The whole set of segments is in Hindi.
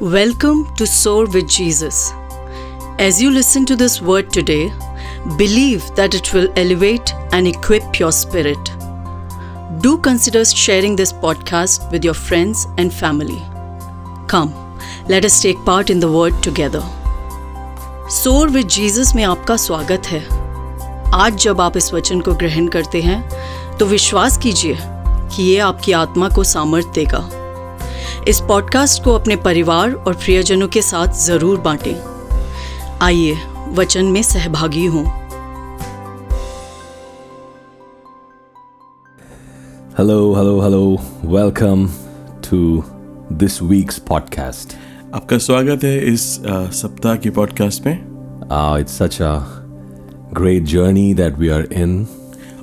Welcome to Soar with Jesus. As you listen to this word today, believe that it will elevate and equip your spirit. Do consider sharing this podcast with your friends and family. Come, let us take part in the word together. Soar with Jesus में आपका स्वागत है आज जब आप इस वचन को ग्रहण करते हैं तो विश्वास कीजिए कि ये आपकी आत्मा को सामर्थ देगा इस पॉडकास्ट को अपने परिवार और प्रियजनों के साथ ज़रूर बांटें। आइए वचन में सहभागी हों। Hello hello hello welcome to this week's podcast आपका स्वागत है इस अ, सप्ताह के पॉडकास्ट में। It's such a great journey that we are in,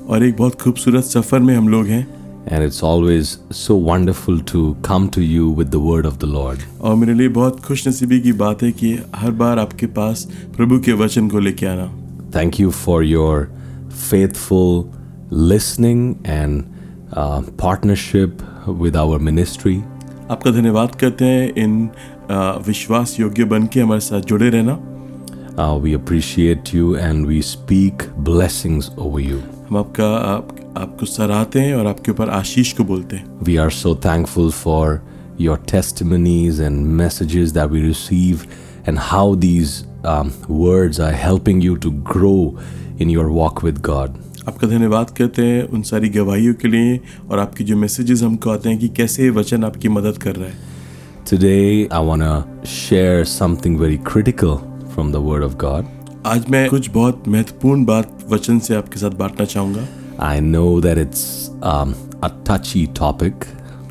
और एक बहुत खूबसूरत सफ़र में हम लोग हैं। and it's always so wonderful to come to you with the word of the Lord. और मेरे लिए बहुत खुश नसीबी की बात है कि हर बार आपके पास प्रभु के वचन को लेके आना Thank you for your faithful listening and uh, partnership with our ministry. आपका धन्यवाद करते हैं इन अ, विश्वास योग्य बन के हमारे साथ जुड़े रहना Uh, we appreciate you and we speak blessings over you. हम आपका आप, आपको सराहते हैं और आपके ऊपर आशीष को बोलते हैं। We are so thankful for your testimonies and messages that we receive and how these words are helping you to grow in your walk with God आपका धन्यवाद कहते हैं उन सारी गवाहियों के लिए और आपके जो मैसेजेस हमको आते हैं कि कैसे वचन आपकी मदद कर रहा है। Today I want to share something very critical from the word of God आज मैं कुछ बहुत महत्वपूर्ण बात वचन से आपके साथ बांटना चाहूँगा। I know that it's um, a touchy topic,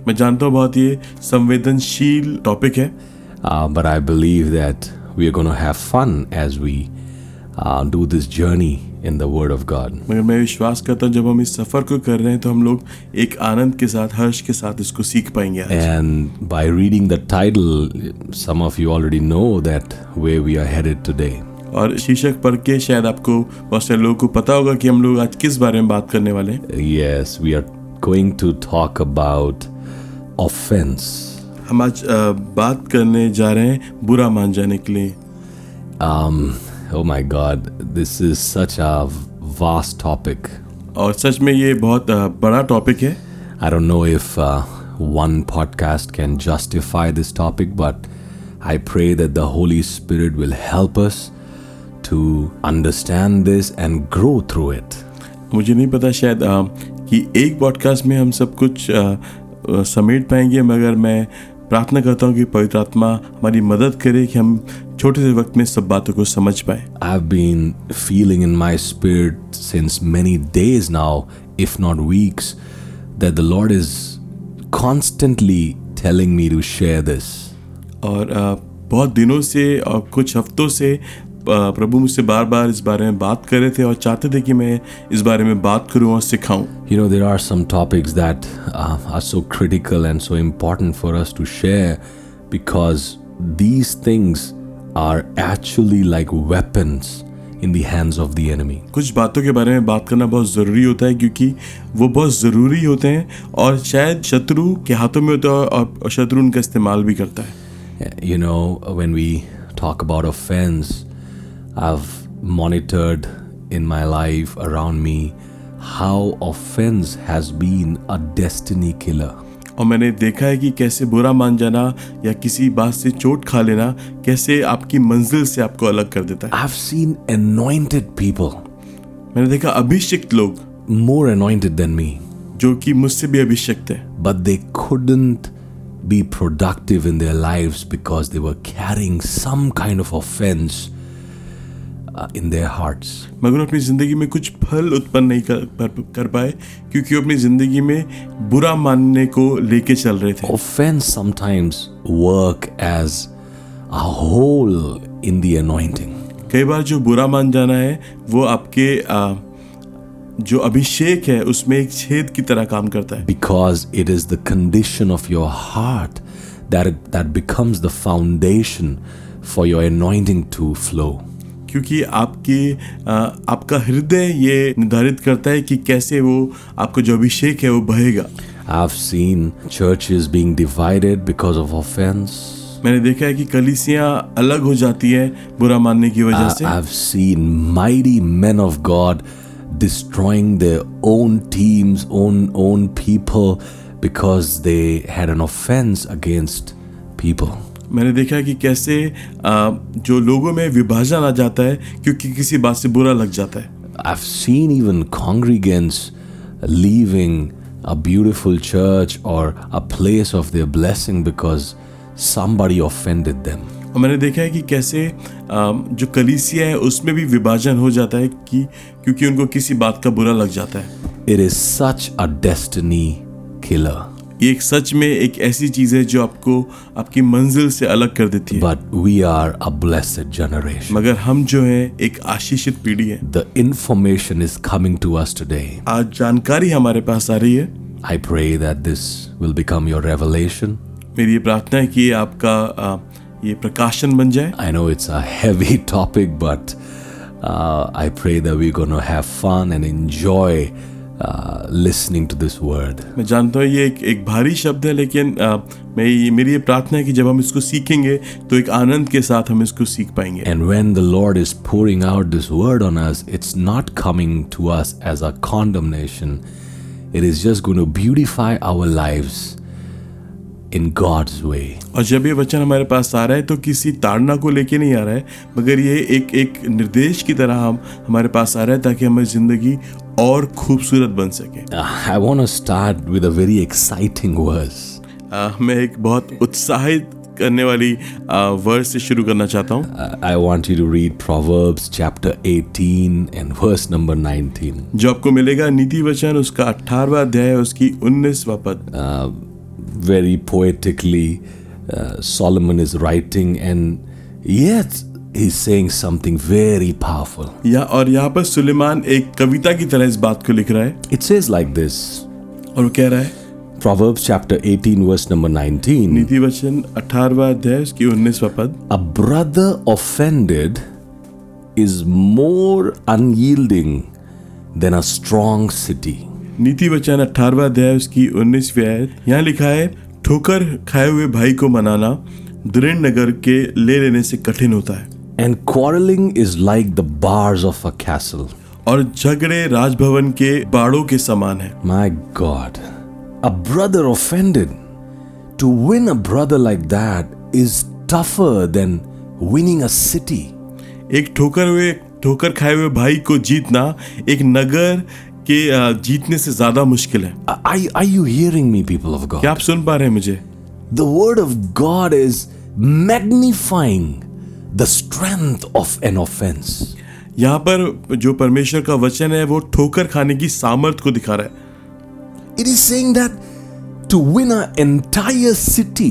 मैं जानता हूँ बहुत ये संवेदनशील टॉपिक है uh, but I believe that we are going to have fun as we uh, do this journey in the Word of God. मगर मैं विश्वास करता हूँ जब हम इस सफ़र को कर रहे हैं तो हम लोग एक आनंद के साथ हर्ष के साथ इसको सीख पाएँगे आज And by reading the title, some of you already know that where we are headed today. और शीर्षक पढ़ के शायद आपको बहुत सारे लोगों को पता होगा कि हम लोग आज किस बारे में बात करने वाले yes we are going to talk about offence हम आज आ, बात करने जा रहे हैं बुरा मान जाने के लिए। ओ my God this is such a vast topic और सच में ये बहुत बड़ा टॉपिक है। I don't know if one podcast can justify this topic but I pray that the holy spirit will help us to understand this and grow through it मुझे नहीं पता शायद आ, कि एक पॉडकास्ट में हम सब कुछ आ, आ, समेट पाएँगे मगर मैं प्रार्थना करता हूँ कि पवित्र आत्मा हमारी मदद करे कि हम छोटे से वक्त में सब बातों को समझ पाए। I been feeling in my spirit since many days now if not weeks that the Lord is constantly telling me to share this और आ, बहुत दिनों से और कुछ हफ्तों से प्रभु मुझसे बार बार इस बारे में बात कर रहे थे और चाहते थे कि मैं इस बारे में बात करूँ और सिखाऊँ। You know there are some topics that are so critical and so important for us to share because these things are actually like weapons in the hands of the enemy कुछ बातों के बारे में बात करना बहुत ज़रूरी होता है क्योंकि वो बहुत ज़रूरी होते हैं और शायद शत्रु के हाथों में होता है और शत्रु उनका इस्तेमाल भी करता है। You know when we talk about offence I've monitored in my life around me how offense has been a destiny killer. और मैंने देखा है कि कैसे बुरा मान जाना या किसी बात से चोट खा लेना कैसे आपकी मंजिल से आपको अलग कर देता है I've seen anointed people. मैंने देखा अभिषिक्त लोग मोर anointed देन मी जो कि मुझसे भी अभिषिक्त है but they couldn't be productive in their life because they were carrying some kind of offence in their hearts मगर अपनी ज़िंदगी में कुछ फल उत्पन्न नहीं कर, कर पाए क्योंकि वो अपनी ज़िंदगी में बुरा मानने को लेके चल रहे थे। Offence sometimes work as a hole in the anointing कई बार जो बुरा मान जाना है वो आपके आ, जो अभिषेक है उसमें एक छेद की तरह काम करता है। Because it is the condition of your heart that that becomes the foundation for your anointing to flow क्योंकि आपकी आपका हृदय ये निर्धारित करता है कि कैसे वो आपका जो अभिषेक है वो बहेगा i've seen churches being divided because of offense मैंने देखा है कि कलीसियाँ अलग हो जाती है बुरा मानने की वजह से I've seen mighty men of God destroying their own teams, own own people because they had an offense against people. मैंने देखा कि कैसे जो लोगों में विभाजन आ जाता है क्योंकि किसी बात से बुरा लग जाता है। I seen even congregations leaving a beautiful church और a place of their blessing because somebody offended them और मैंने देखा है कि कैसे जो कलीसिया है उसमें भी विभाजन हो जाता है कि क्योंकि उनको किसी बात का बुरा लग जाता है। It is such a destiny खिला ये एक सच में एक ऐसी चीज़ है जो आपको आपकी मंजिल से अलग कर देती है। But we are a blessed generation मगर हम जो है एक आशीषित पीढ़ी है। The information is coming to us today आज जानकारी हमारे पास आ रही है। I pray that this will become your revelation मेरी ये प्रार्थना है कि आपका ये प्रकाशन बन जाए। I know it's a heavy topic but I pray that we gonna have fun and enjoy listening to this word मैं जानता हूँ ये एक, एक भारी शब्द है लेकिन uh, मैं मेरी ये प्रार्थना है कि जब हम इसको सीखेंगे तो एक आनंद के साथ हम इसको सीख पाएँगे। And when the Lord is pouring out this word on us it's not coming to us as a condemnation it is just going to beautify our lives in God's way और जब ये वचन हमारे पास आ रहा है तो किसी ताड़ना को लेके नहीं आ रहा है मगर ये एक एक निर्देश की तरह हम हमारे पास आ रहा है ताकि हमारी ज़िंदगी और खूबसूरत बन सके Uh, I want to start with a very exciting verse. आ, मैं एक बहुत उत्साहित करने वाली वर्ष से शुरू करना चाहता हूँ I want want you to read Proverbs chapter 18 and verse number 19. जो आपको मिलेगा नीति वचन उसका अठारवा अध्याय उसकी उन्नीसवा पद Very poetically, uh, Solomon is writing, and yet he's saying something very powerful. या और यहाँ पर सुलेमान एक कविता की तरह इस बात को लिख रहा है It says like this और वो कह रहा है Proverbs chapter 18, verse number 19. नीति वचन अठारवा अध्याय उसकी उन्नीसवा पद A brother offended is more unyielding than a strong city. नीति वचन अठारवा अध्याय उसकी उन्नीस व्याय यहाँ लिखा है ठोकर खाए हुए भाई को मनाना दृढ़ नगर के ले लेने से कठिन होता है। And quarrelling is like the bars of a castle और झगड़े राजभवन के बाड़ों के समान है। My God a brother offended to win a brother like that is tougher than winning a city एक ठोकर हुए ठोकर खाए हुए भाई को जीतना एक नगर कि जीतने से ज़्यादा मुश्किल है। I I you hearing me people of God क्या आप सुन पा रहे हैं मुझे? The word of God is magnifying the strength of an offence यहाँ पर जो परमेश्वर का वचन है वो ठोकर खाने की सामर्थ को दिखा रहा है। It is saying that to win a entire city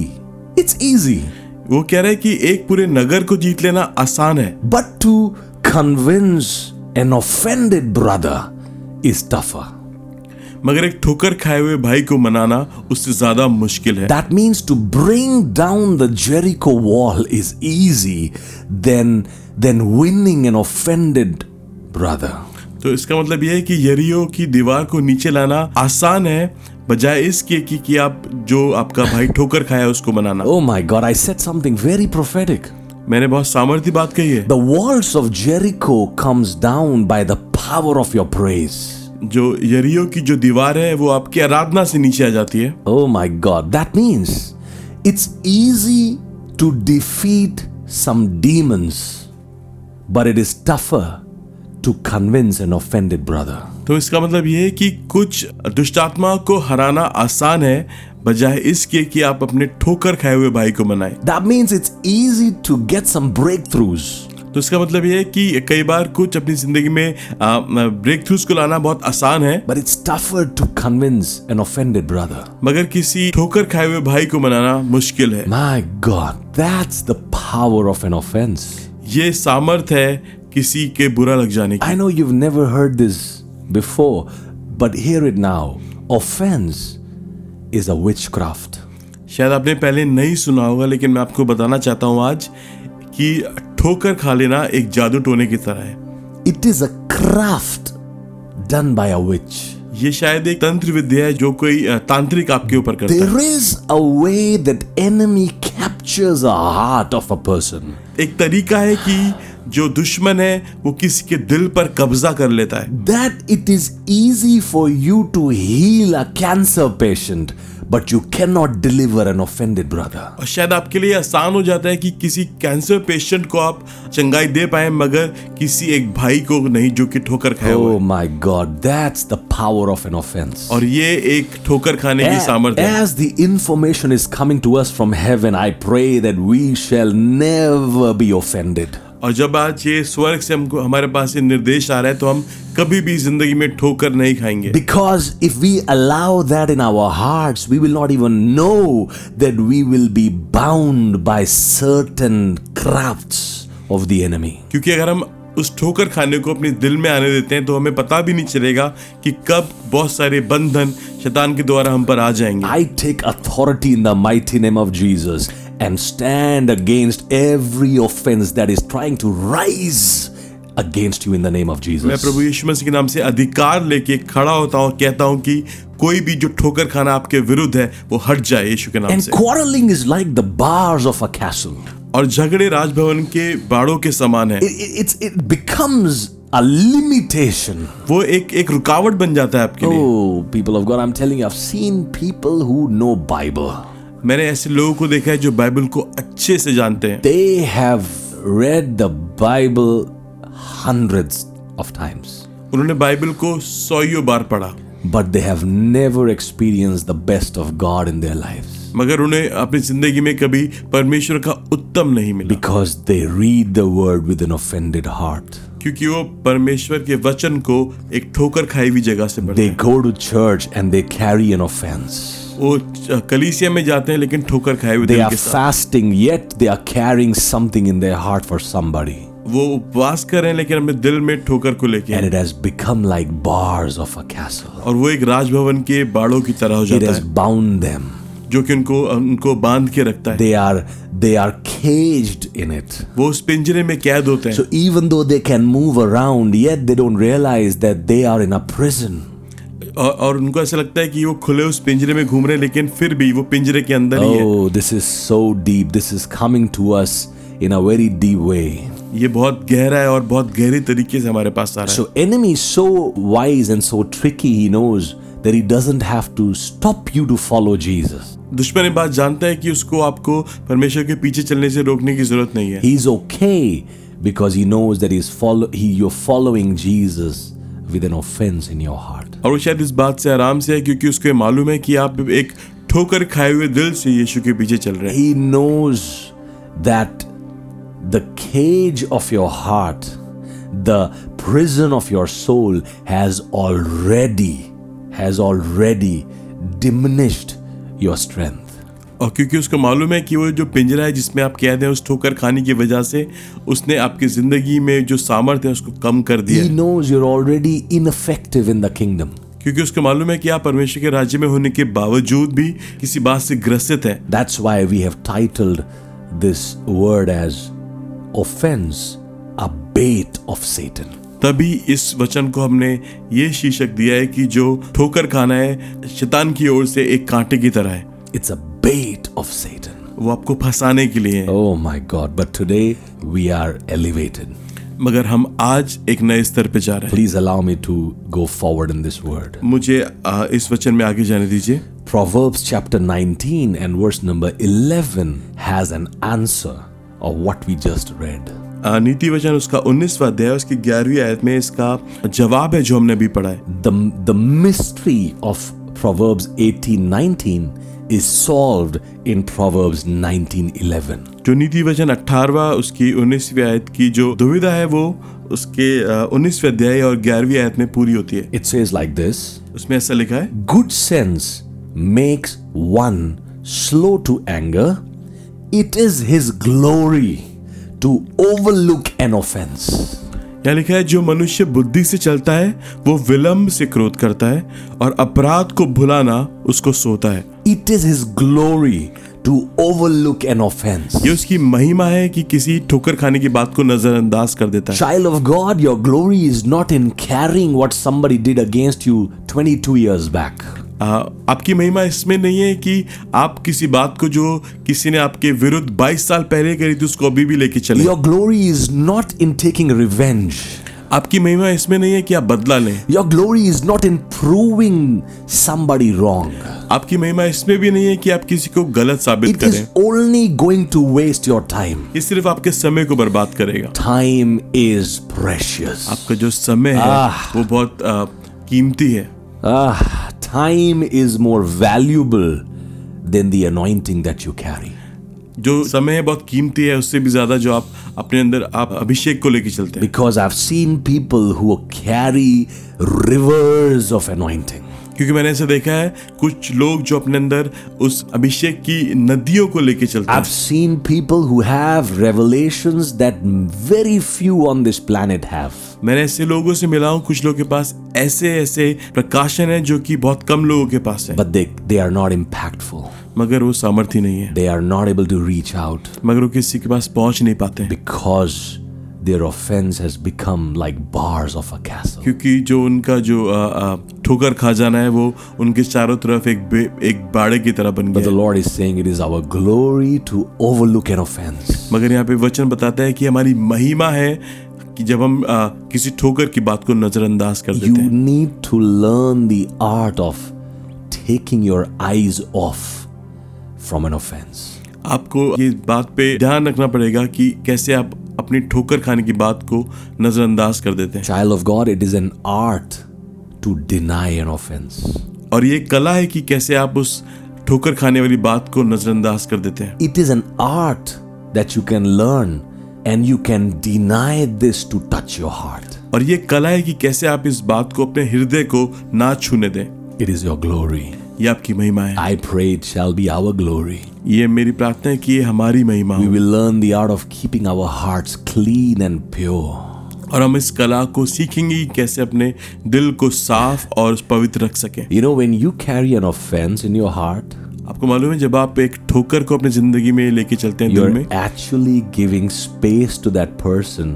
it's easy वो कह रहे हैं कि एक पूरे नगर को जीत लेना आसान है। But to convince an offended brother इस्तीफा मगर एक ठोकर खाए हुए भाई को मनाना उससे ज़्यादा मुश्किल है। That means to bring down the Jericho wall is easy than than winning an offended brother तो इसका मतलब यह है कि यरियो की दीवार को नीचे लाना आसान है बजाय इसके कि, कि आप जो आपका भाई ठोकर खाया उसको मनाना। ओ my God I set something very prophetic मैंने बहुत सामर्थ्य बात कही है। The walls of Jericho comes down by the power of your praise जो यरियो की जो दीवार है वो आपकी आराधना से नीचे आ जाती है। ओ my God that means it's easy to defeat some demons but it is tougher to convince an offended brother तो इसका मतलब ये है कि कुछ दुष्टात्मा को हराना आसान है बजाय इसके कि आप अपने ठोकर खाए हुए भाई को मनाए। That means it's easy to get some breakthroughs तो इसका मतलब यह है कि कई बार कुछ अपनी ज़िंदगी में ब्रेक थ्रूज को लाना बहुत आसान है। But it's tougher to convince an offended brother मगर किसी ठोकर खाए हुए भाई को मनाना मुश्किल है। My God that's the power of an offence ये सामर्थ है किसी के बुरा लग जाने की। I know you never heard this before but hear it now offence is a witchcraft. शायद आपने पहले नहीं सुना होगा लेकिन मैं आपको बताना चाहता हूँ आज कि ठोकर खा लेना एक जादू टोने की तरह है it is a craft done by a witch. ये शायद एक तंत्र विद्या है जो कोई तांत्रिक आपके ऊपर करता है There is a way that enemy captures captures a heart of a person. एक तरीका है कि जो दुश्मन है वो किसी के दिल पर कब्जा कर लेता है। That it is easy for you to heal a cancer patient but you can not deliver an offended brother और शायद आपके लिए आसान हो जाता है कि किसी कैंसर पेशेंट को आप चंगाई दे पाए मगर किसी एक भाई को नहीं जो कि ठोकर खाए ओह my God that's the power of an offence और ये एक ठोकर खाने A- की सामर्थ्य as the information is coming to us from heaven I pray that we shall never be offended और जब आज ये स्वर्ग से हमको हमारे पास ये निर्देश आ रहा है तो हम कभी भी ज़िंदगी में ठोकर नहीं खाएँगे। Because if we allow that in our heart we will not even know that we will be bound by certain craft of the enemy क्योंकि अगर हम उस ठोकर खाने को अपने दिल में आने देते हैं तो हमें पता भी नहीं चलेगा कि कब बहुत सारे बंधन शैतान के द्वारा हम पर आ जाएँगे। I take authority in the mighty name of Jesus and stand against every offense that is trying to rise against you in the name of मैं Jesus. प्रभु यीशु मसीह के नाम से अधिकार लेके खड़ा होता हूँ कहता हूँ कि कोई भी जो ठोकर खाना आपके विरुद्ध है वो हट जाए यीशु के नाम And से quarreling is like the bars of a castle. और झगड़े राजभवन के बाड़ों के समान है It, it, it's, it becomes a limitation. वो एक एक रुकावट बन जाता है आपके लिए Oh, people of God, I'm telling you, I've seen people who know Bible. मैंने ऐसे लोगों को देखा है जो बाइबल को अच्छे से जानते हैं। They have read the Bible hundreds of times उन्होंने बाइबल को सौ बार पढ़ा। But they have never experience the best of God in their life मगर उन्हें अपनी ज़िंदगी में कभी परमेश्वर का उत्तम नहीं मिला। Because they read the word with an offended heart क्योंकि वो परमेश्वर के वचन को एक ठोकर खाई हुई जगह से they go to church and they carry an offence वो कलीसिया में जाते हैं लेकिन ठोकर खाए हुए fasting yet they are carrying something in their heart for somebody वो उपवास कर लेकिन अपने दिल में ठोकर को लेके। और वो एक राजभवन के बाड़ों की तरह हो जाता है। बाउंड देम जो कि उनको उनको बाँध के रखता है। They are they are caged in it वो उस पिंजरे में कैद होते हैं। So even though they can move around yet they don't realise that they are in a prison और उनको ऐसा लगता है कि वो खुले उस पिंजरे में घूम रहे हैं लेकिन फिर भी वो पिंजरे के अंदर ही है। This is so deep this is coming to us in a very deep way ये बहुत गहरा है और बहुत गहरे तरीके से हमारे पास आ रहा है। So enemy so wise and so tricky he knows that he doesn't have to stop you to follow Jesus दुश्मन बात जानता है कि उसको आपको परमेश्वर के पीछे चलने से रोकने की ज़रूरत नहीं है। He is okay because he knows that is follow he you are following Jesus with an offence in your heart और वो शायद इस बात से आराम से है क्योंकि उसको मालूम है कि आप एक ठोकर खाए हुए दिल से यीशु के पीछे चल रहे he. Knows that the cage of your heart the prison of your soul has already has already diminished your strength और क्योंकि उसको मालूम है कि वो जो पिंजरा है जिसमें आप कैद हैं उस ठोकर खाने की वजह से उसने आपकी ज़िंदगी में जो सामर्थ्य है उसको कम कर दिया He knows you're already ineffective in the kingdom. क्योंकि उसको मालूम है कि आप परमेश्वर के राज्य में होने के बावजूद भी किसी बात से ग्रसित हैं That's why we have titled this word as offense, a bait of Satan. तभी इस वचन को हमने ये शीर्षक दिया है कि जो ठोकर खाना है शैतान की ओर से एक कांटे की तरह है It's a बेट ऑफ़ सेटन वो आपको फंसाने के लिए। ओ my God but today we are elevated मगर हम आज एक नए स्तर पे जा रहे हैं। Please allow me to go forward in this word मुझे आ, इस वचन में आगे जाने दीजिए। Proverbs chapter 19 and verse number 11 has an answer of what we just read नीति वचन उसका 19वां अध्याय उसकी 11वीं आयत में इसका जवाब है जो हमने अभी पढ़ा है। The mystery of Proverbs 18 19 is solved in Proverbs 19 11. जो नीति वचन अठारवा उसकी उन्नीसवीं आयत की जो दुविधा है वो उसके उन्नीसवें अध्याय और ग्यारहवीं आयत में पूरी होती है It says like this उसमें ऐसा लिखा है Good sense makes one slow to anger, it is his glory to overlook an offense. यहाँ लिखा है जो मनुष्य बुद्धि से चलता है वो विलंब से क्रोध करता है और अपराध को भुलाना उसको सोता है It is his glory to overlook an offense. ये उसकी महिमा है कि किसी ठोकर खाने की बात को नजरअंदाज कर देता है Child of God, your glory is not in carrying what somebody did against you 22 years back. आपकी महिमा इसमें नहीं है कि आप किसी बात को जो किसी ने आपके विरुद्ध 22 साल पहले करी थी उसको अभी भी लेके चले Your glory is not in taking revenge. आपकी महिमा इसमें नहीं है कि आप बदला लें your glory is not in proving somebody wrong. आपकी महिमा इसमें भी नहीं है कि आप किसी को गलत साबित It करें only going to waste your time ये सिर्फ़ आपके समय को बर्बाद करेगा टाइम इज़ precious. आपका जो समय है आह। वो बहुत आ, कीमती है Ah, time is more valuable than the anointing that you carry. जो समय है बहुत कीमती है उससे भी ज्यादा जो आप अपने अंदर आप अभिषेक को लेके चलते हैं Because I've seen people who carry rivers of anointing. क्योंकि मैंने ऐसा देखा है कुछ लोग जो अपने अंदर उस अभिषेक की नदियों को लेके चलते हैं। मैंने ऐसे लोगों से मिला हूँ कुछ लोगों के पास ऐसे ऐसे प्रकाशन है जो कि बहुत कम लोगों के पास है। दे आर नॉट इम्पैक्टफुल मगर वो सामर्थ्य नहीं है। They are not able to reach out मगर वो किसी के पास पहुँच नहीं पाते because their offense has become like bars of a castle. क्योंकि जो उनका जो आ, आ, ठोकर खा जाना है वो उनके चारों तरफ़ एक बे, एक बाड़े की तरह बन But the Lord is saying it is our glory to overlook an offense. मगर यहाँ पे वचन बताता है कि हमारी महिमा है कि जब हम आ, किसी ठोकर की बात को नजरअंदाज कर देते हैं need to learn the art of taking your eyes off from an offense. आपको ये बात पे ध्यान रखना पड़ेगा कि कैसे आप अपनी ठोकर खाने की बात को नजरअंदाज कर देते हैं। और ये कला है कि कैसे आप उस ठोकर खाने वाली बात को नजरअंदाज कर देते हैं। It is an art that you can learn and you can deny this to touch your heart और ये कला है कि कैसे आप इस बात को अपने हृदय को ना छूने दें। इट इज़ योर ग्लोरी ये आपकी महिमा है। I prayed shall be our glory ये मेरी प्रार्थना है कि ये हमारी महिमा we will learn the art of keeping our hearts clean and pure और हम इस कला को सीखेंगे कैसे अपने दिल को साफ़ और पवित्र रख सके। You know when you carry an offence in your heart आपको मालूम है जब आप एक ठोकर को अपनी ज़िंदगी में लेके चलते हैं दिल में actually giving space to that person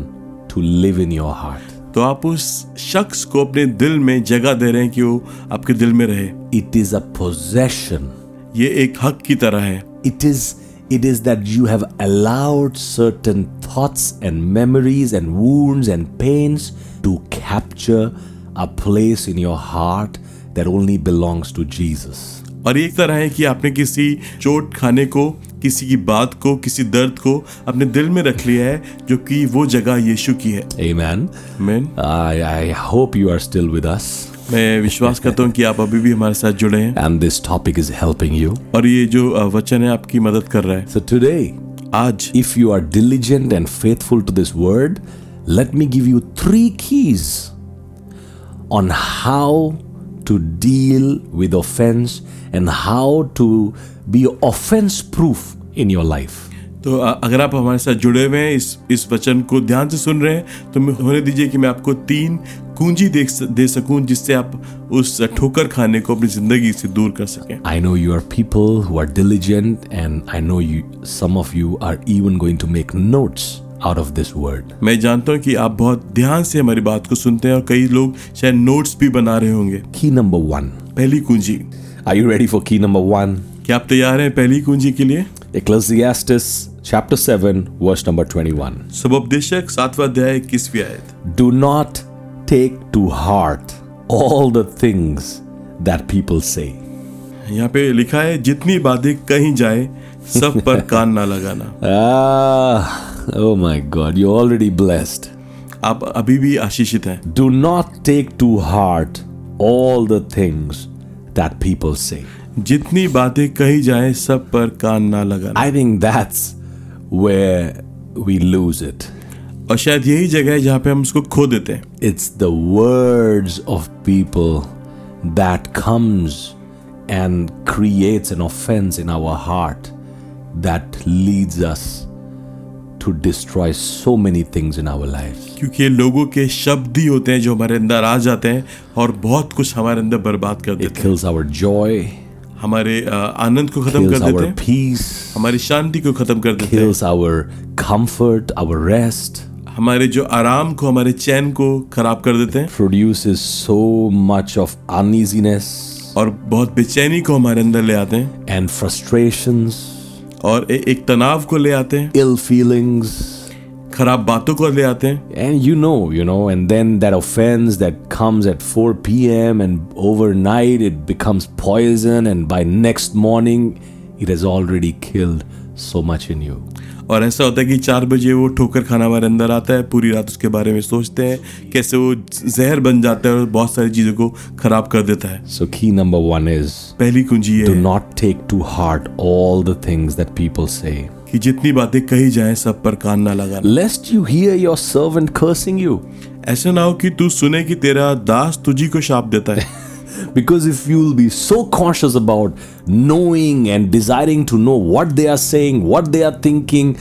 to live in your heart तो आप उस शख्स को अपने दिल में जगह दे रहे हैं कि वो आपके दिल में रहे। इट इज़ अ पोजेशन ये एक हक की तरह है। It is it is that you have allowed certain thoughts and memories and wounds and pains to capture a place in your heart that only belongs to Jesus और एक तरह है कि आपने किसी चोट खाने को किसी की बात को किसी दर्द को अपने दिल में रख लिया है जो कि वो जगह यीशु की है। I hope you are still with us मैं विश्वास करता हूँ कि आप अभी भी हमारे साथ जुड़े हैं। And this topic is helping you और ये जो वचन है आपकी मदद कर रहा है। सो टुडे आज। If you are diligent and faithful to this word let me give you three keys on how to deal with offence and how to be offence proof in your life तो अगर आप हमारे साथ जुड़े हुए हैं इस इस वचन को ध्यान से सुन रहे हैं तो मैं- होने दीजिए कि मैं आपको तीन कुंजी दे, दे सकूँ जिससे आप उस ठोकर खाने को अपनी ज़िंदगी से दूर कर सकें I know you are people who are diligent, and I know you some of you are even going to make notes out of this word. मैं जानता हूँ कि आप बहुत ध्यान से हमारी बात को सुनते हैं और कई लोग शायद नोट्स भी बना रहे होंगे Key number one. पहली कुंजी Are you ready for key number one? क्या आप तैयार हैं पहली कुंजी के लिए Ecclesiastes chapter seven verse number twenty one सातवा अध्याय किसवी आयत। Do not take to heart all the things that people say यहाँ पे लिखा है जितनी बातें कहीं जाए सब पर कान ना लगाना। ओ my God you already blessed आप अभी भी आशीषित हैं। Do not take to heart all the things that people say जितनी बातें कहीं जाए सब पर कान ना लगाना। I think that's where we lose it. और शायद यही जगह है जहाँ पे हम उसको खो देते हैं it's the words of people that comes and creates an offence in our heart that leads us to destroy so many things in our life क्योंकि लोगों के शब्द ही होते हैं जो हमारे अंदर आ जाते हैं और बहुत कुछ हमारे अंदर बर्बाद करते हैं। इट किल्स आवर जॉय हमारे आनंद को खत्म कर देते हैं। हमारी शांति को खत्म कर देते हैं। आवर कंफर्ट आवर रेस्ट हमारे जो आराम को हमारे चैन को खराब कर देते हैं। Produce so much of uneasiness और बहुत बेचैनी को हमारे अंदर ले आते हैं। एंड फ्रस्ट्रेशंस और ए- एक तनाव को ले आते हैं। इल फीलिंग्स खराब बातों को ले आते हैं। And you know you know and then that offence that comes at 4 PM and overnight it becomes poison and by next morning it has already killed so much in you और ऐसा होता है कि चार बजे वो ठोकर खाना हमारे अंदर आता है पूरी रात उसके बारे में सोचते हैं कैसे वो जहर बन जाता है और बहुत सारी चीज़ों को खराब कर देता है। सो की नंबर वन इज़ पहली कुंजी है। Do not take to heart all the things that people say कि जितनी बातें कही जाएँ सब पर कान ना लगा lest you hear your servant cursing you ऐसा ना हो कि तू सुने कि तेरा दास तुझी को शाप देता है। Because if you will be so conscious about knowing and desiring to know what they are saying what they are thinking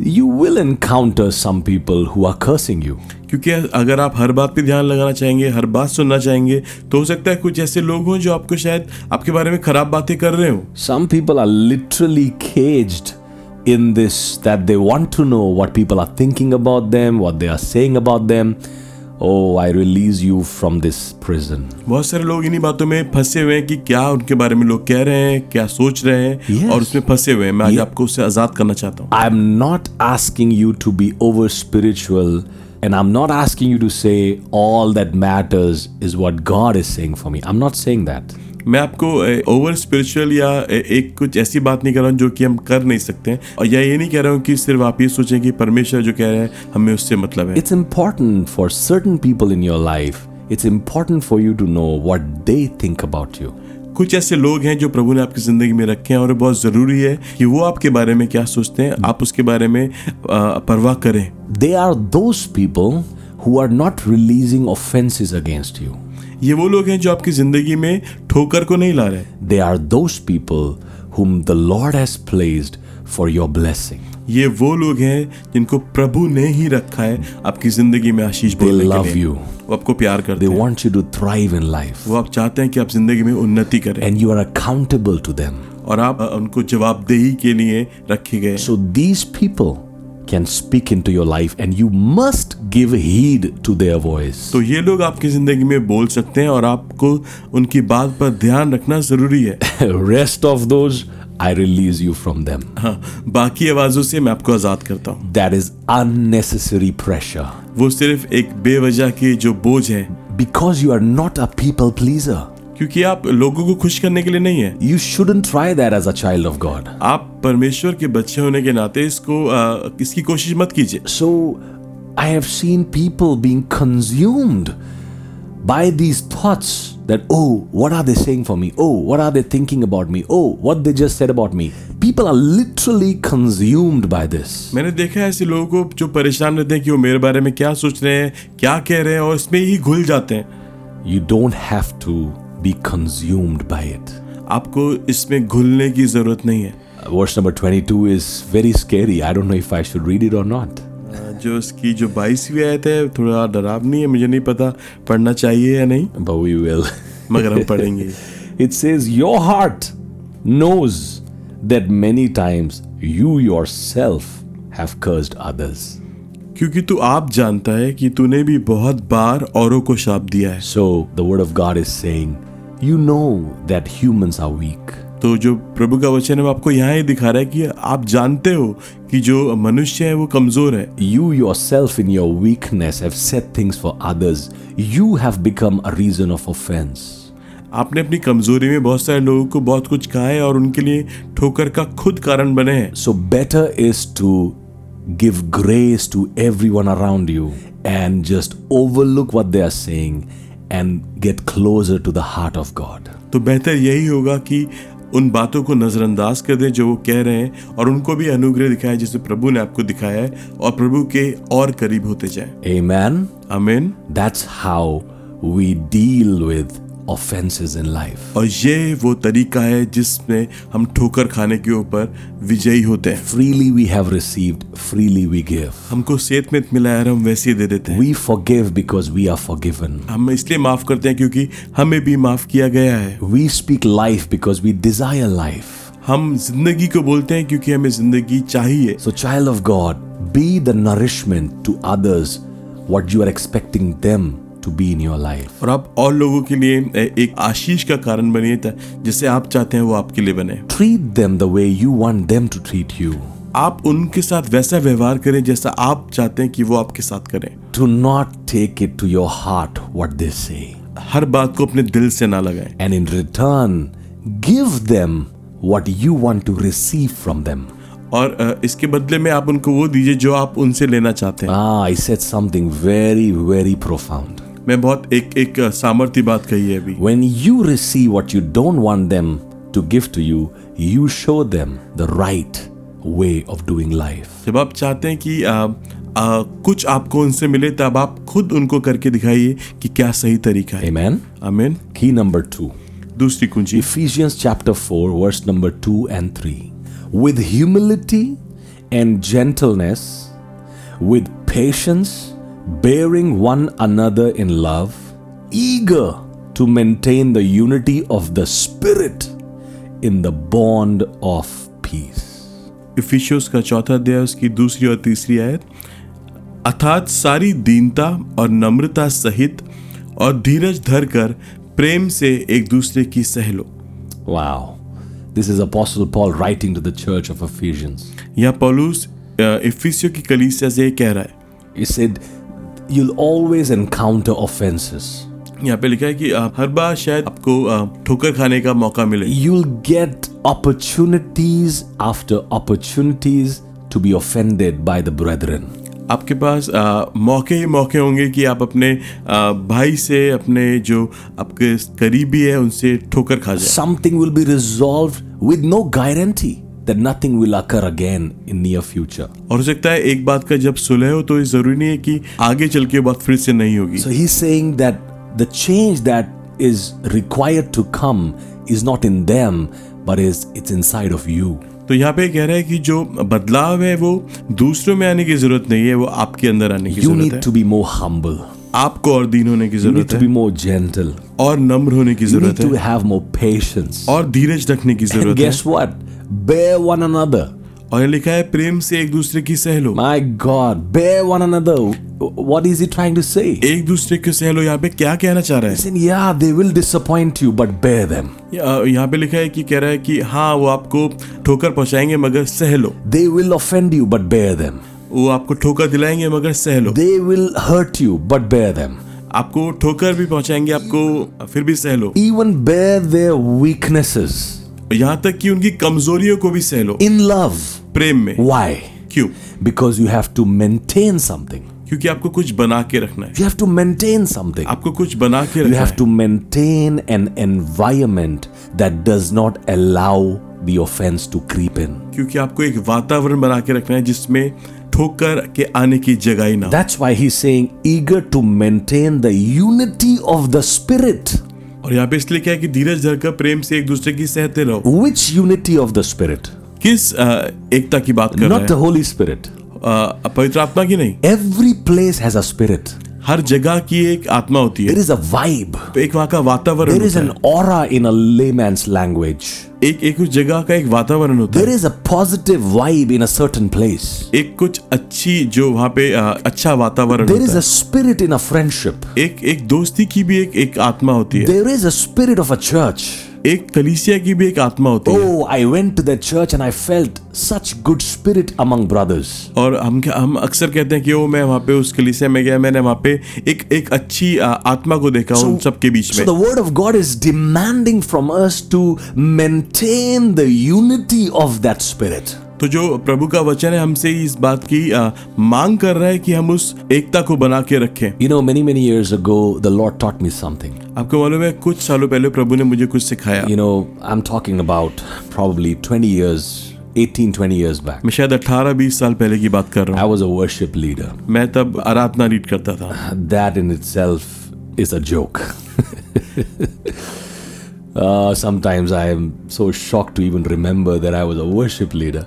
you will encounter some people who are cursing you क्योंकि अगर आप हर बात पे ध्यान लगाना चाहेंगे हर बात सुनना चाहेंगे तो हो सकता है कुछ ऐसे लोग हों जो आपको शायद आपके बारे में खराब बातें कर रहे हो। Some people are literally caged in this that they want to know what people are thinking about them, what they are saying about them. Oh, I release you from this prison. बहुत सारे लोग इन्हीं बातों में फंसे हुए हैं कि क्या उनके बारे में लोग कह रहे हैं क्या सोच रहे हैं Yes. और उसमें फंसे हुए हैं मैं आज Yeah. आपको उससे आजाद करना चाहता हूँ I'm not asking you to be over spiritual, and I'm not asking you to say all that matters is what God is saying for me. I'm not saying that. मैं आपको ओवर स्पिरिचुअल या एक कुछ ऐसी बात नहीं कर रहा हूँ जो कि हम कर नहीं सकते हैं और या ये नहीं कह रहा हूँ कि सिर्फ़ आप ये सोचें कि परमेश्वर जो कह रहे हैं हमें उससे मतलब है It's important for certain people in your life. It's important for you to know what they think about you. कुछ ऐसे लोग हैं जो प्रभु ने आपकी ज़िंदगी में रखे हैं और बहुत ज़रूरी है कि वो आपके बारे में क्या सोचते हैं आप उसके बारे में परवाह करें they are those people who are not releasing offenses against you. ये वो लोग हैं जो आपकी ज़िंदगी में ठोकर को नहीं ला रहे। They are those people whom the Lord has placed for your blessing ये वो लोग हैं जिनको प्रभु ने ही रखा है आपकी ज़िंदगी में आशीष बोलने लव यू वो आपको प्यार कर हैं। They want you to thrive in life वो आप चाहते हैं कि आप ज़िंदगी में उन्नति करें। And you are accountable to them और आप उनको जवाबदेही के लिए रखे गए। So these people can speak into your life and you must give heed to their voice तो ये लोग आपकी ज़िंदगी में बोल सकते हैं और आपको उनकी बात पर ध्यान रखना ज़रूरी है। Rest of those I release you from them बाकी आवाजों से मैं आपको आज़ाद करता हूँ। दैट इज़ अननेसेसरी प्रेशर वो सिर्फ़ एक बेवजह के जो बोझ है। Because you are not a people pleaser क्योंकि आप लोगों को खुश करने के लिए नहीं है You shouldn't try that as a child of God. आप परमेश्वर के बच्चे होने के नाते इसको आ, इसकी कोशिश मत कीजिए So I have seen people being consumed by these thoughts that, oh, what are they saying for me? Oh, what are they thinking about me? Oh, what they just said about me. People are literally consumed by this. मैंने देखा है ऐसे लोगों को जो परेशान रहते हैं कि वो मेरे बारे में क्या सोच रहे हैं क्या कह रहे हैं और इसमें ही घुल जाते हैं You don't have to be consumed by it. आपको इसमें घुलने की ज़रूरत नहीं है Verse number 22 is very scary. I don't know if I should read it or not. जो उसकी जो बाईसवीं आयत है थोड़ा डरावनी है मुझे नहीं पता पढ़ना चाहिए या नहीं But we will. मगर हम पढ़ेंगे It says, Your heart knows that many times you yourself have cursed others. क्योंकि तू आप जानता है कि तूने भी बहुत बार औरों को शाप दिया है So the word of God is saying, you know that humans are weak तो जो प्रभु का वचन है वो आपको यहाँ ही दिखा रहा है कि आप जानते हो कि जो मनुष्य है वो कमज़ोर है। You yourself in your weakness have become reason of offence आपने अपनी कमज़ोरी में बहुत सारे लोगों को बहुत कुछ कहा है और उनके लिए ठोकर का खुद कारण बने हैं। So better is to give grace to everyone around you and just overlook we are saying and get closer to the heart of God तो बेहतर यही होगा कि उन बातों को नजरअंदाज कर दें जो वो कह रहे हैं और उनको भी अनुग्रह दिखाए जैसे प्रभु ने आपको दिखाया है और प्रभु के और करीब होते जाएँ। Amen. आमीन That's how we deal with offences in life और ये वो तरीका है जिसमें हम ठोकर खाने के ऊपर विजयी होते हैं। Freely we have received freely we give हमको सेहत में मिला है हम वैसे ही दे देते हैं। We forgive because we are forgiven हम इसलिए माफ़ करते हैं क्योंकि हमें भी माफ़ किया गया है। We speak life because we desire life हम ज़िंदगी को बोलते हैं क्योंकि हमें ज़िंदगी चाहिए। So child of God be the nourishment to others what you are expecting them to be in your life और आप और लोगों के लिए एक आशीष का कारण बनिए जिसे आप चाहते हैं वो आपके लिए बने। Treat them the way them to treat you आप उनके साथ वैसा व्यवहार करें जैसा आप चाहते हैं कि वो आपके साथ करें। To not take it to your heart what they say हर बात को अपने दिल से ना लगाए। And in return give them what you want to receive from them और इसके बदले में आप उनको वो दीजिए जो आप उनसे लेना चाहते हैं। I said something very very profound मैं बहुत एक एक सामर्थ्य बात कही है अभी। When you receive what you don't want them to give to you you show them the right way of doing life जब आप चाहते हैं कि आ, आ, कुछ आपको उनसे मिले तब आप खुद उनको करके दिखाइए कि क्या सही तरीका है। आमेन आमेन की नंबर 2 दूसरी कुंजी। Chapter 4 verse number 2 and 3 with humility and gentleness with patience bearing one another in love, eager to maintain the unity of the Spirit in the bond of peace. Ephesians का चौथा अध्याय उसकी दूसरी और तीसरी आयत अर्थात सारी दीनता और नम्रता सहित और धीरज धर कर प्रेम से एक दूसरे की सहलो। Wow this is apostle Paul writing to the church of Ephesians यह पॉलूस इफिशियो की कलीसिया से कह रहा है। इसे यू ऑलवेज एनकाउंटर ऑफेंसेस यहाँ पे लिखा है कि आप हर बार शायद आपको ठोकर खाने का मौका मिले। You get opportunities after opportunities to be offended by the brethren आपके पास आ, मौके ही मौके होंगे कि आप अपने आ, भाई से अपने जो आपके करीबी है उनसे ठोकर खा जाए। Something will be resolve with no guarantee that nothing will occur again in near future. और हो सकता है एक बात का जब सुलह हो तो ये ज़रूरी नहीं है कि आगे चल के बात फिर से नहीं होगी So he's saying that the change that is required to come is not in them, but is it's inside of you. तो यहाँ पे कह रहा है कि जो बदलाव है वो दूसरों में आने की ज़रूरत नहीं है वो आपके अंदर आने की You ज़रूरत need है to be more humble. आपको और दीन होने की ज़रूरत है be more gentle. और नम्र होने की ज़रूरत है have more patience. और धीरज रखने की ज़रूरत है guess what? Bear one another और लिखा है प्रेम से एक दूसरे की सहलो। My God bear one another what is he trying to say एक दूसरे के सहलो यहाँ पे क्या कहना चाह रहा है? सिन या they will disappoint you but bear them यहाँ पे लिखा है कि कह रहा है कि हाँ वो आपको ठोकर पहुंचाएँगे मगर सहलो। They will offend you but bear them वो आपको ठोकर दिलाएँगे मगर सहलो। They will hurt you but bear them आपको ठोकर भी पहुंचाएँगे आपको फिर भी सहलो। इवन बेर देयर वीकनेसेस यहाँ तक कि उनकी कमजोरियों को भी सहलो इन लव प्रेम में। वाई क्यों? Because you have to maintain something क्योंकि आपको कुछ बना के रखना है। You have to maintain something आपको कुछ बना के you have to maintain an environment that does not allow the offence to creep in क्योंकि आपको एक वातावरण बना के रखना है जिसमें ठोकर के आने की जगह ही ना that's why he saying eager to maintain the unity of the spirit और यहाँ पे इसलिए क्या है कि धीरज धरकर प्रेम से एक दूसरे की सहते रहो which unity of the spirit किस अ, एकता की बात कर नॉट the रहे Holy Spirit. हैं अ, पवित्र आत्मा की नहीं every place has spirit spirit. हर जगह की एक आत्मा होती है। वाइब तो एक वहाँ का वातावरण इन लैंग्वेज एक एक उस जगह का एक वातावरण होता है। There is a positive vibe in certain place एक कुछ अच्छी जो वहाँ पे आ, अच्छा वातावरण देर इज़ अट इन फ्रेंडशिप एक एक दोस्ती की भी एक एक आत्मा होती है। There is at of a church एक कलीसिया की भी एक आत्मा होती oh, है I went to the and I felt such good spirit among brothers और हम हम अक्सर कहते हैं कि वो मैं वहाँ पे उस कलीसिया में गया मैंने वहाँ पे एक एक अच्छी आत्मा को देखा so, उन सब के बीच में। Word of God is demanding from us to maintain the unity of that spirit तो जो प्रभु का वचन है हमसे इस बात की आ, मांग कर रहा है कि हम उस एकता को बना के रखें। You know many many years ago the Lord taught me something आपको मालूम है कुछ सालों पहले प्रभु ने मुझे कुछ सिखाया। You know I am talking about probably 20 इयर्स 18 20 years back. मैं शायद 18 20 साल पहले की बात कर रहा हूँ। I was a worship leader मैं तब आराधना लीड करता था। That in itself is a joke sometimes I am so shock to even remember that I was a worship leader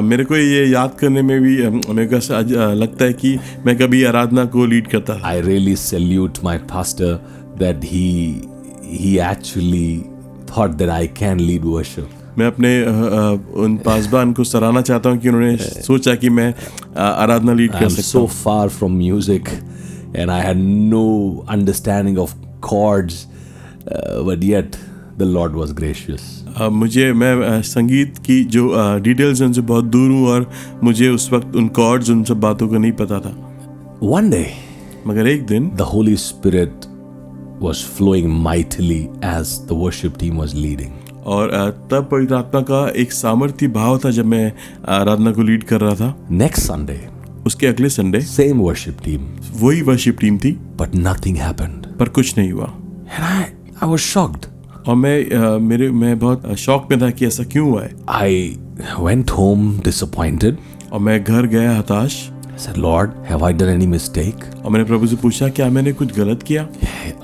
मेरे को ये याद करने में भी मेरे को लगता है कि मैं कभी आराधना को लीड करता था। I really salute my pastor that he he actually thought that I can lead worship मैं अपने उन पासबान को सराहना चाहता हूँ कि उन्होंने सोचा कि मैं आराधना लीड कर सकता so far from music and I had no understanding of chords but yet the Lord was gracious मुझे मैं uh, संगीत की जो uh, डिटेल्स उनसे बहुत दूर हूँ और मुझे उस वक्त उन कॉर्ड्स उन सब बातों को नहीं पता था। वन डे मगर एक दिन the Holy Spirit was flowing mightily as the worship team was leading और uh, तब परिधात्मा का एक सामर्थ्य भाव था जब मैं आराधना को लीड कर रहा था। नेक्स्ट संडे उसके अगले संडे सेम वर्शिप टीम वही वर्शिप टीम थी। बट नथिंग पर कुछ नहीं हुआ। आई वाज शॉक्ड और मैं अ, मेरे मैं बहुत शौक में था कि ऐसा क्यों हुआ है I went home disappointed. और मैं घर गया हताश Lord, have I done any mistake? और मैंने प्रभु से पूछा क्या मैंने कुछ गलत किया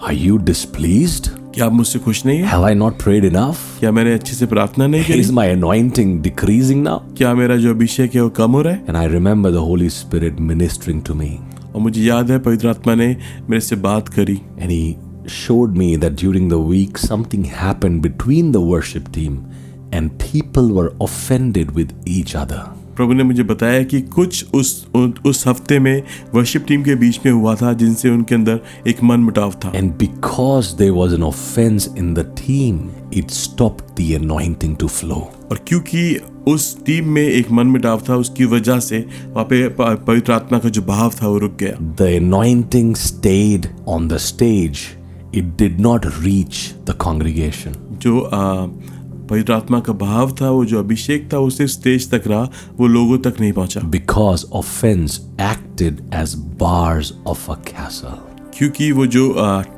Are you displeased? क्या आप मुझसे खुश नहीं है Have I not prayed enough? क्या मैंने अच्छे से प्रार्थना नहीं करी Is my anointing decreasing now? क्या मेरा जो अभिषेक है वो कम हो रहा है And I remember the Holy Spirit ministering to me. और मुझे याद है पवित्र आत्मा ने मेरे से बात करी And he showed me that during the week something happened between the worship team and people were offended with each other. प्रभु ने मुझे बताया कि कुछ उस उन- उस हफ्ते में वर्शिप टीम के बीच में हुआ था जिनसे उनके अंदर एक मन मुटाव था And because there was an offense in the team, it stopped the anointing to flow. और क्योंकि उस टीम में एक मन मुटाव था उसकी वजह से वहाँ पे प- पवित्र आत्मा का जो भाव था वो रुक गया The anointing stayed on the stage, it did not reach the congregation जो पवित्रात्मा का भाव था वो जो अभिषेक था उसे स्टेज तक रहा वो लोगों तक नहीं पहुँचा। Because offence acted as bars of a castle क्योंकि वो जो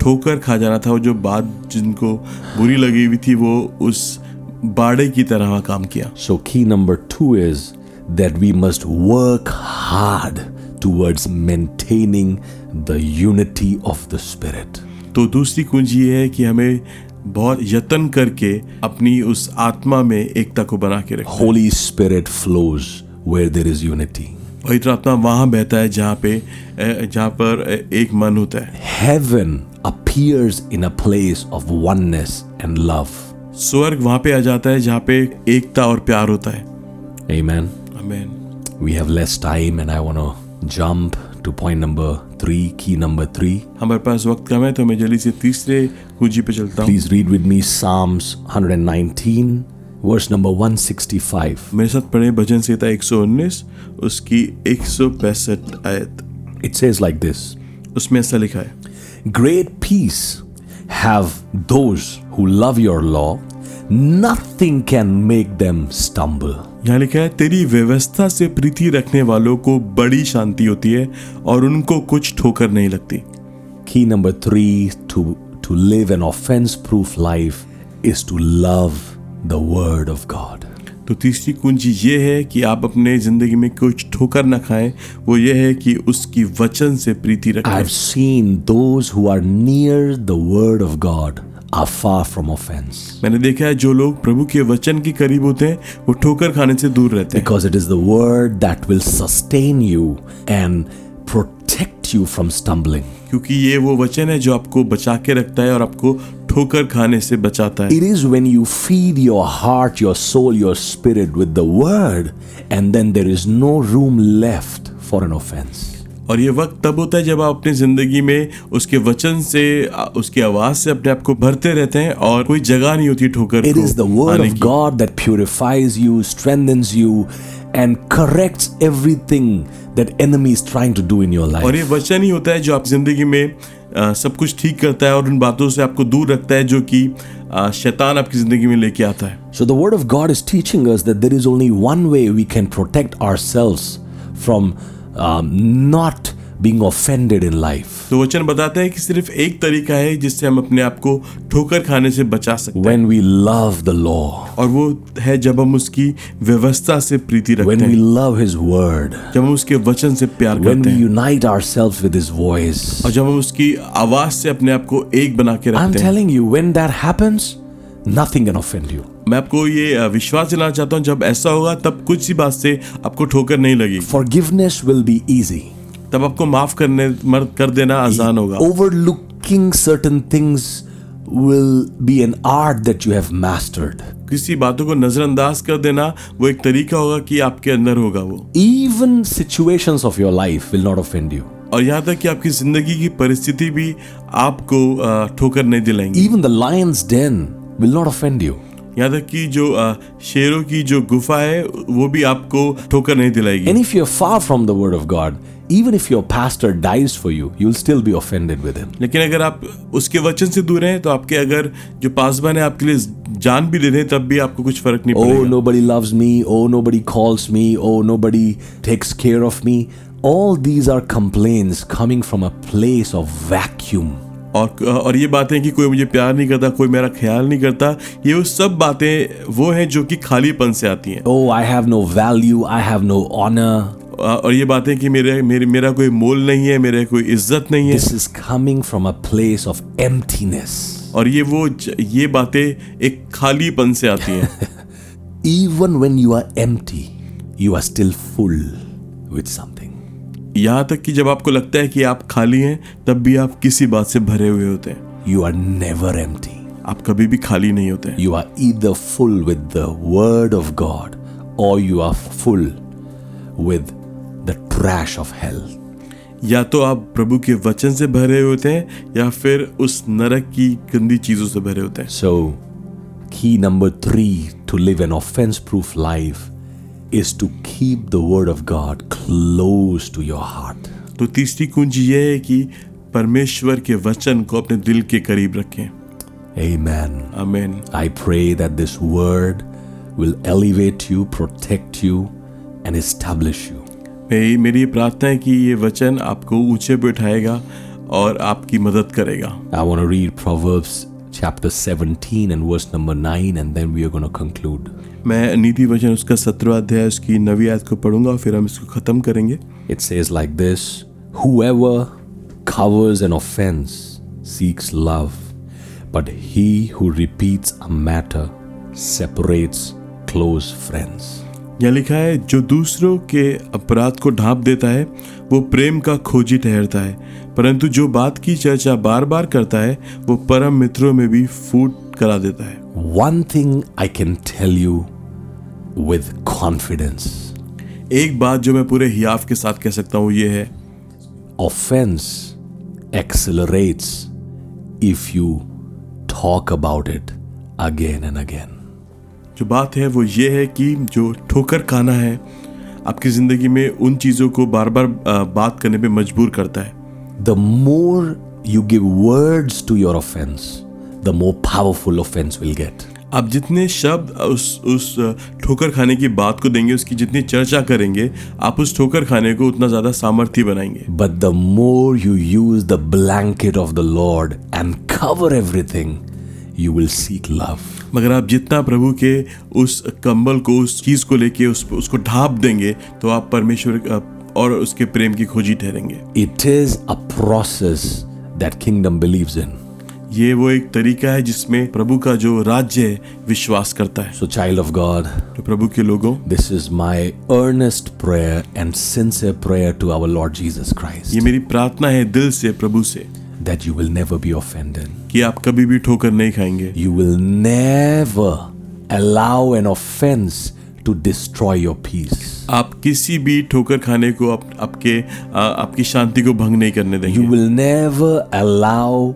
ठोकर खा जा था वो जो बात जिनको बुरी लगी हुई थी वो उस बाड़े की तरह काम किया। So key number two is that we must work hard towards maintaining the unity of the spirit तो दूसरी कुंजी ये है कि हमें बहुत यत्न करके अपनी उस आत्मा में एकता को बना के रखें Holy Spirit flows where there is unity पवित्र आत्मा वहाँ बहता है जहाँ पे जहाँ पर एक मन होता है। Heaven appears in a place of oneness and love पे आ जाता है जहाँ पे एकता और प्यार होता है। Amen amen we have less time and I want to jump to point number three, key number three. हमारे पास वक्त कम है तो मैं जल्दी से तीसरे कुंजी पे चलता हूँ Please read with me Psalms 119, verse number 165. मेरे साथ पढ़े भजन संहिता 119 उसकी 165 आयत It says like this उसमें ऐसा लिखा है Great peace have those who love your law, nothing can make them stumble. यहाँ लिखा है तेरी व्यवस्था से प्रीति रखने वालों को बड़ी शांति होती है और उनको कुछ ठोकर नहीं लगती। Key number three to to live an offence proof life is to love the word of God तो तीसरी कुंजी ये है कि आप अपने ज़िंदगी में कुछ ठोकर ना खाएँ। वो ये है कि उसकी वचन से प्रीति रखें। I have seen those who are near the word of God are far from offense. मैंने देखा है जो लोग प्रभु के वचन के करीब होते हैं वो ठोकर खाने से दूर रहते हैं Because it is the Word that will sustain you and protect you from stumbling. क्योंकि ये वो वचन है जो आपको बचा के रखता है और आपको ठोकर खाने से बचाता है It is when you feed your heart, your soul, your spirit with the Word, and then there is no room left for an offense. और ये वक्त तब होता है जब आप अपनी ज़िंदगी में उसके वचन से उसकी आवाज़ से अपने आप को भरते रहते हैं और कोई जगह नहीं होती ठोकर it is word of God that purifies you strength you and correct everything that enemy is trying to do in your life और ये वचन ही होता है जो आप ज़िंदगी में आ, सब कुछ ठीक करता है और उन बातों से आपको दूर रखता है जो कि शैतान आपकी ज़िंदगी में लेके आता है। So the word of God is teaching us that there is only one way we can protect ourselves from not being offended in life तो वचन बताते हैं कि सिर्फ़ एक तरीका है जिससे हम अपने आप को ठोकर खाने से बचा सकते when we love the law और वो है जब हम उसकी व्यवस्था से प्रीति रखते हैं। We love His word, जब हम उसके वचन से प्यार When करते हैं। Unite ourselves with His voice, और जब हम उसकी आवाज़ से अपने आप को एक बना के रखते I'm telling you, when that happens, nothing can offend you. मैं आपको ये विश्वास दिलाना चाहता हूँ जब ऐसा होगा तब कुछ सी बात से आपको ठोकर नहीं लगेगी Forgiveness will be easy. तब आपको माफ़ करने कर देना आसान होगा Overlooking certain things will be an art that you have mastered. किसी बातों को नजरअंदाज कर देना वो एक तरीका होगा कि आपके अंदर होगा वो Even situations of your life will not offend you. और यहाँ तक कि आपकी ज़िंदगी की परिस्थिति भी आपको अ, ठोकर नहीं दिलाएँगी Even the lion's den will not offend you. यहाँ तक कि जो अ, शेरों की जो गुफा है वो भी आपको ठोकर नहीं दिलाएगी And if you're far from the word of God, even if your pastor dies for you, you'll still be offended with him. लेकिन अगर आप उसके वचन से दूर हैं तो आपके अगर जो पासबान है आपके लिए जान भी दे दें तब भी आपको कुछ फ़र्क नहीं Oh, पड़ेगा nobody loves me. Oh, nobody calls me. Oh, nobody takes care of me. All these are complaints coming from a place of vacuum. और और ये बातें कि कोई मुझे प्यार नहीं करता कोई मेरा ख्याल नहीं करता ये वो सब बातें वो हैं जो कि खालीपन से आती हैं। ओह I have no value I have no honour और ये बातें कि मेरे मेरे मेरा कोई मोल नहीं है मेरे कोई इज़्ज़त नहीं है। This is coming from a place of emptiness और ये वो ये बातें एक खालीपन से आती हैं। Even when you are empty you are still full with something यहाँ तक कि जब आपको लगता है कि आप खाली हैं तब भी आप किसी बात से भरे हुए होते हैं। यू आर नेवर एम आप कभी भी खाली नहीं होते you are either full with the word of God और you are full with the trash of health या तो आप प्रभु के वचन से भरे होते हैं या फिर उस नरक की गंदी चीज़ों से भरे होते हैं। सो की number three to live an offence proof life is to keep the Word of God close to your heart. तो तीसरी कुंजी यह है कि परमेश्वर के वचन को अपने दिल के करीब रखें Amen. आमीन I pray that this Word will elevate you, protect you, and establish you. मेरी मेरी प्रार्थना है कि ये वचन आपको ऊँचे पे उठाएगा और आपकी मदद करेगा I want to read Proverbs chapter 17 and verse number 9, and then we are going to conclude. मैं नीति वचन उसका सत्रह अध्याय उसकी नवी आयत को पढ़ूंगा और फिर हम इसको खत्म करेंगे It says like this Whoever covers an offense seeks love, but he who repeats a matter separates close friends. यहाँ लिखा है जो दूसरों के अपराध को ढांप देता है वो प्रेम का खोजी ठहरता है। परंतु जो बात की चर्चा बार बार करता है वो परम मित्रों में भी फूट करा देता है। One thing I can tell you with confidence एक बात जो मैं पूरे हियाफ के साथ कह सकता हूँ ये है offence accelerates if you talk about it again and again. जो बात है वो ये है कि जो ठोकर खाना है आपकी ज़िंदगी में उन चीज़ों को बार बार बात करने पे मजबूर करता है। The more you give word to your offence the more powerful offence will get आप जितने शब्द उस उस ठोकर खाने की बात को देंगे उसकी जितनी चर्चा करेंगे आप उस ठोकर खाने को उतना ज़्यादा सामर्थ्य बनाएँगे। But the more you use the blanket of the Lord and cover everything you will seek love मगर आप जितना प्रभु के उस कंबल को उस चीज़ को लेके उस उसको ढाप देंगे तो आप परमेश्वर और उसके प्रेम की खोजी ठहरेंगे। It is a process that kingdom believes in ये वो एक तरीका है जिसमें प्रभु का जो राज्य विश्वास करता है। सो चाइल्ड ऑफ़ गॉड तो प्रभु के लोगों this is my earnest prayer and sincere prayer to our Lord Jesus Christ ये मेरी प्रार्थना है दिल से प्रभु से। that you will never be offended. कि आप कभी भी ठोकर नहीं खाएंगे You will never allow an offense to destroy your peace. आप किसी भी ठोकर खाने को आप, आपके आ, आपकी शांति को भंग नहीं करने You देंगे will never allow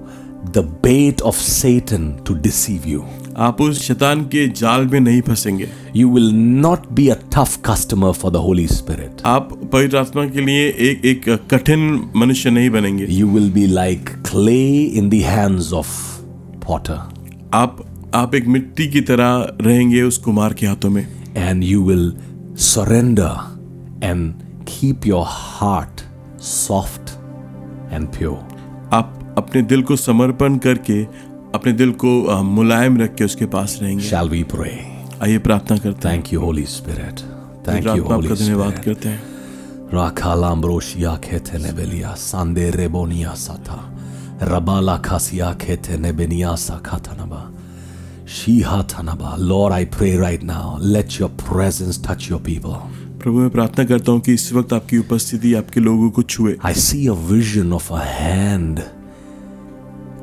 the bait of Satan to deceive you. आप उस शैतान के जाल में नहीं फंसेंगे। You will not be a tough customer for the Holy Spirit आप पवित्र आत्मा के लिए एक एक कठिन मनुष्य नहीं बनेंगे। You will be like clay in hands of potter आप आप एक मिट्टी की तरह रहेंगे उस कुमार के हाथों में। And you will surrender and keep your heart soft and pure आप अपने दिल को समर्पण करके अपने दिल को मुलायम रख के उसके पास रहेंगे। शैल वी प्रे आइए प्रार्थना करते हैं। Thank you Holy Spirit thank you Holy Spirit धन्यवाद करते हैं। राखा लाम्ब्रोशिया खेते ने बेलिया सांदे रेबोनिया सा था रबाला खासिया खेते ने बेनिया सा खा था नबा शीहा था नबा Lord I pray right now let your presence touch your people प्रभु मैं प्रार्थना करता हूँ कि इस वक्त आपकी उपस्थिति आपके लोगों को छुए। I see a vision of a hand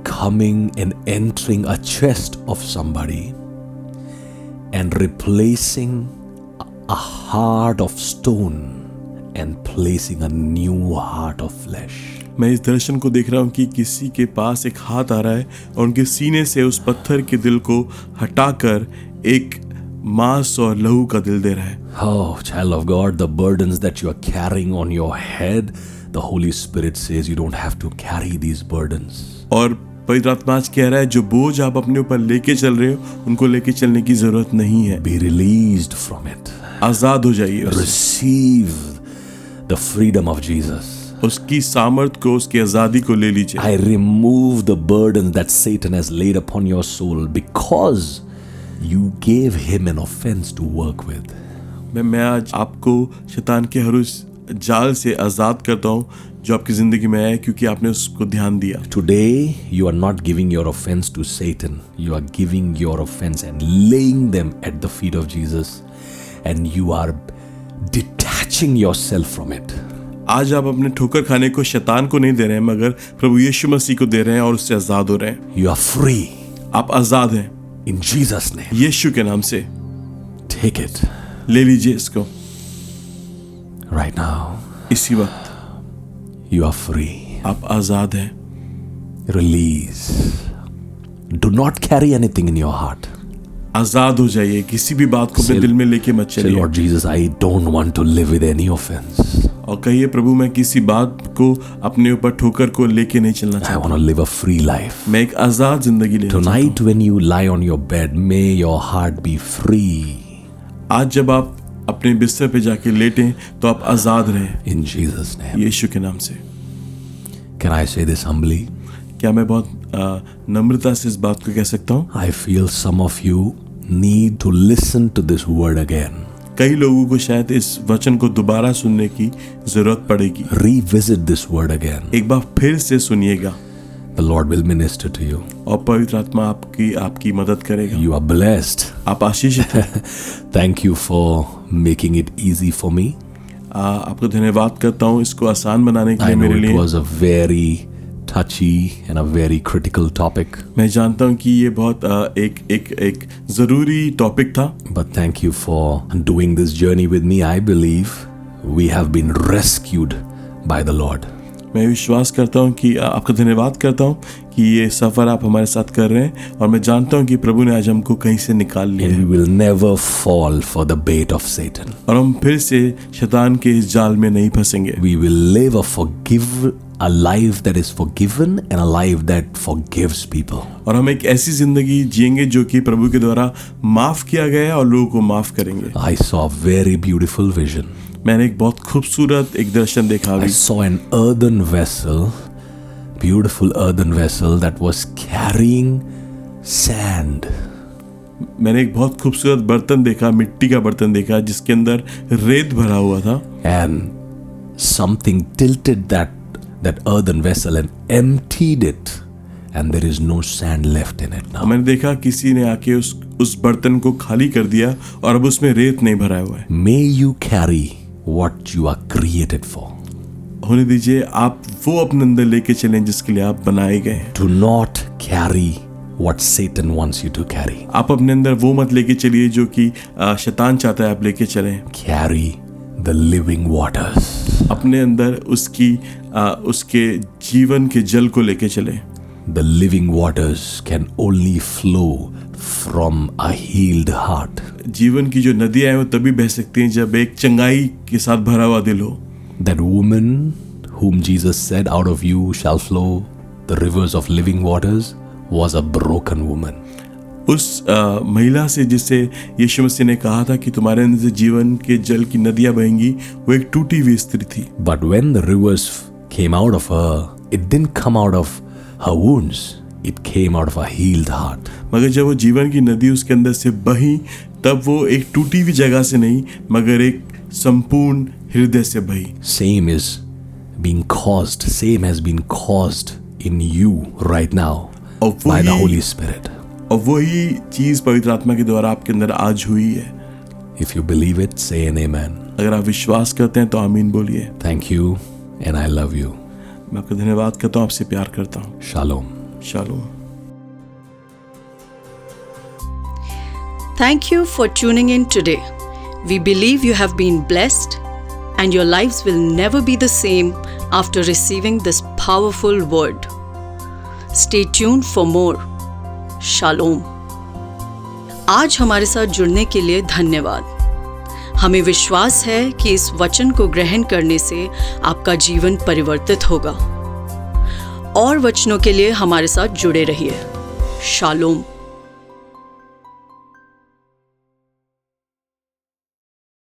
coming and entering a chest of somebody and replacing a heart of stone and placing a new heart of flesh. मैं इस दर्शन को देख रहा हूँ कि किसी के पास एक हाथ आ रहा है और उनके सीने से उस पत्थर के दिल को हटाकर एक मांस और लहू का दिल दे रहा है Oh, child of God, the burdens that you are carrying on your head, the Holy Spirit says you don't have to carry these burdens. और पवित्रात्मा कह रहा है जो बोझ आप अपने ऊपर लेके चल रहे हो उनको लेके चलने की ज़रूरत नहीं है। बी रिलीज़ फ्रॉम इट आज़ाद हो जाइए receive the freedom of Jesus उसकी सामर्थ को उसकी आज़ादी को ले लीजिए। I remove the burden that Satan has laid upon your soul because you gave him an offence to work with मैं आज आपको शैतान के हर उस जाल से आज़ाद करता हूँ जो आपकी ज़िंदगी में है क्योंकि आपने उसको ध्यान दिया। Today you are not giving your offence to Satan you are giving your offence and laying them at the feet of Jesus and you are detaching your self from it आज आप अपने ठोकर खाने को शैतान को नहीं दे रहे हैं मगर प्रभु यीशु मसीह को दे रहे हैं और उससे आज़ाद हो रहे हैं। यू आर फ्री आप आज़ाद हैं। इन जीसस ने यीशु के नाम से। टेक इट ले लीजिए इसको। राइट नाउ इसी वक्त। यू आर फ्री आप आज़ाद हैं। Release do not carry any thing in your heart आज़ाद हो जाइए किसी भी बात को दिल में लेके मत चलिए। Lord Jesus I don't want to live with any offence और कहिए प्रभु मैं किसी बात को अपने ऊपर ठोकर को लेके नहीं चलना चाहता। फ्री लाइफ मैं एक आज़ाद ज़िंदगी लेना चाहता हूँ। You lie on your bed may your heart be free आज जब आप अपने बिस्तर पे जाके लेटे तो आप आज़ाद रहे। इन जीसस नेम यीशु के नाम से। कैन आई से दिस हम्बली क्या मैं बहुत नम्रता से इस बात को कह सकता हूँ? I feel some of you need to listen to this word again कई लोगों को शायद इस वचन को दोबारा सुनने की ज़रूरत पड़ेगी। रीविजिट दिस वर्ड अगेन एक बार फिर से सुनिएगा। The Lord will minister to you. और पवित्र आत्मा आपकी आपकी मदद करेगा You are blessed. आप आशीषित हैं Thank you for making it easy for me. आ, आपको धन्यवाद करता हूँ इसको आसान बनाने के I लिए know मेरे it was a very touchy and a very critical topic, मैं जानता हूँ कि ये बहुत एक एक एक ज़रूरी टॉपिक था but thank you for doing this journey with me. I believe we have been rescued by the Lord. मैं विश्वास करता हूँ कि आपका धन्यवाद करता हूँ कि ये सफ़र आप हमारे साथ कर रहे हैं और मैं जानता हूँ कि प्रभु ने आज हमको कहीं से निकाल लिया And है we will never fall for the bait और हम फिर से शैतान के इस जाल में नहीं फंसेंगे We will live a forgive a life that is forgiven and a life that forgives people. और हम एक ऐसी ज़िंदगी जिएँगे जो कि प्रभु के द्वारा माफ़ किया गया है और लोगों को माफ़ करेंगे saw a very beautiful vision. मैंने एक बहुत खूबसूरत एक दर्शन देखा I saw an earthen vessel beautiful earthen vessel that was carrying sand मैंने एक बहुत खूबसूरत बर्तन देखा मिट्टी का बर्तन देखा जिसके अंदर रेत भरा हुआ था। And something tilted that that earthen vessel and emptied it and there is no sand left in it now मैंने देखा किसी ने आके उस उस बर्तन को खाली कर दिया और अब उसमें रेत नहीं भरा हुआ है। May you carry what you are created for होने दीजिए आप वो अपने अंदर लेके चलें जिसके लिए आप बनाए गए do not carry what Satan wants you to carry आप अपने अंदर वो मत लेके चलिए जो कि शैतान चाहता है आप लेके चलें। कैरी द लिविंग वाटर्स अपने अंदर उसकी आ, उसके जीवन के जल को लेके चले। The living waters can only flow from a heart जीवन की जो नदियाँ हैं वो तभी बह सकती हैं जब एक चंगाई के साथ भरा हुआ दिल हो। That woman whom Jesus said out of you shall flow the rivers of living waters was a broken woman. उस महिला से जिससे यीशु मसीह ने कहा था कि तुम्हारे अंदर से जीवन के जल की नदियाँ बहेंगी वो एक टूटी हुई स्त्री थी। But when the rivers came out of her it didn't come out of her wounds it came out of old heart मगर जब वो जीवन की नदी उसके अंदर से बही तब वो एक टूटी हुई जगह से नहीं मगर एक संपूर्ण हृदय से बही। Same is been caused same has been caused in you right now by the Holy Spirit और वही चीज़ पवित्र आत्मा के द्वारा आपके अंदर आज हुई है। If you believe it say amen अगर आप विश्वास करते हैं तो आमीन बोलिए। Thank you and I love you मैं आपका धन्यवाद करता हूँ आपसे प्यार करता हूँ। Shalom Shalom. Thank you for tuning in today. We believe you have been blessed. and your lives will never be the same after receiving this powerful word. Stay tuned for more. Shalom. आज हमारे साथ जुड़ने के लिए धन्यवाद हमें विश्वास है कि इस वचन को ग्रहण करने से आपका जीवन परिवर्तित होगा और वचनों के लिए हमारे साथ जुड़े रहिए। शालोम।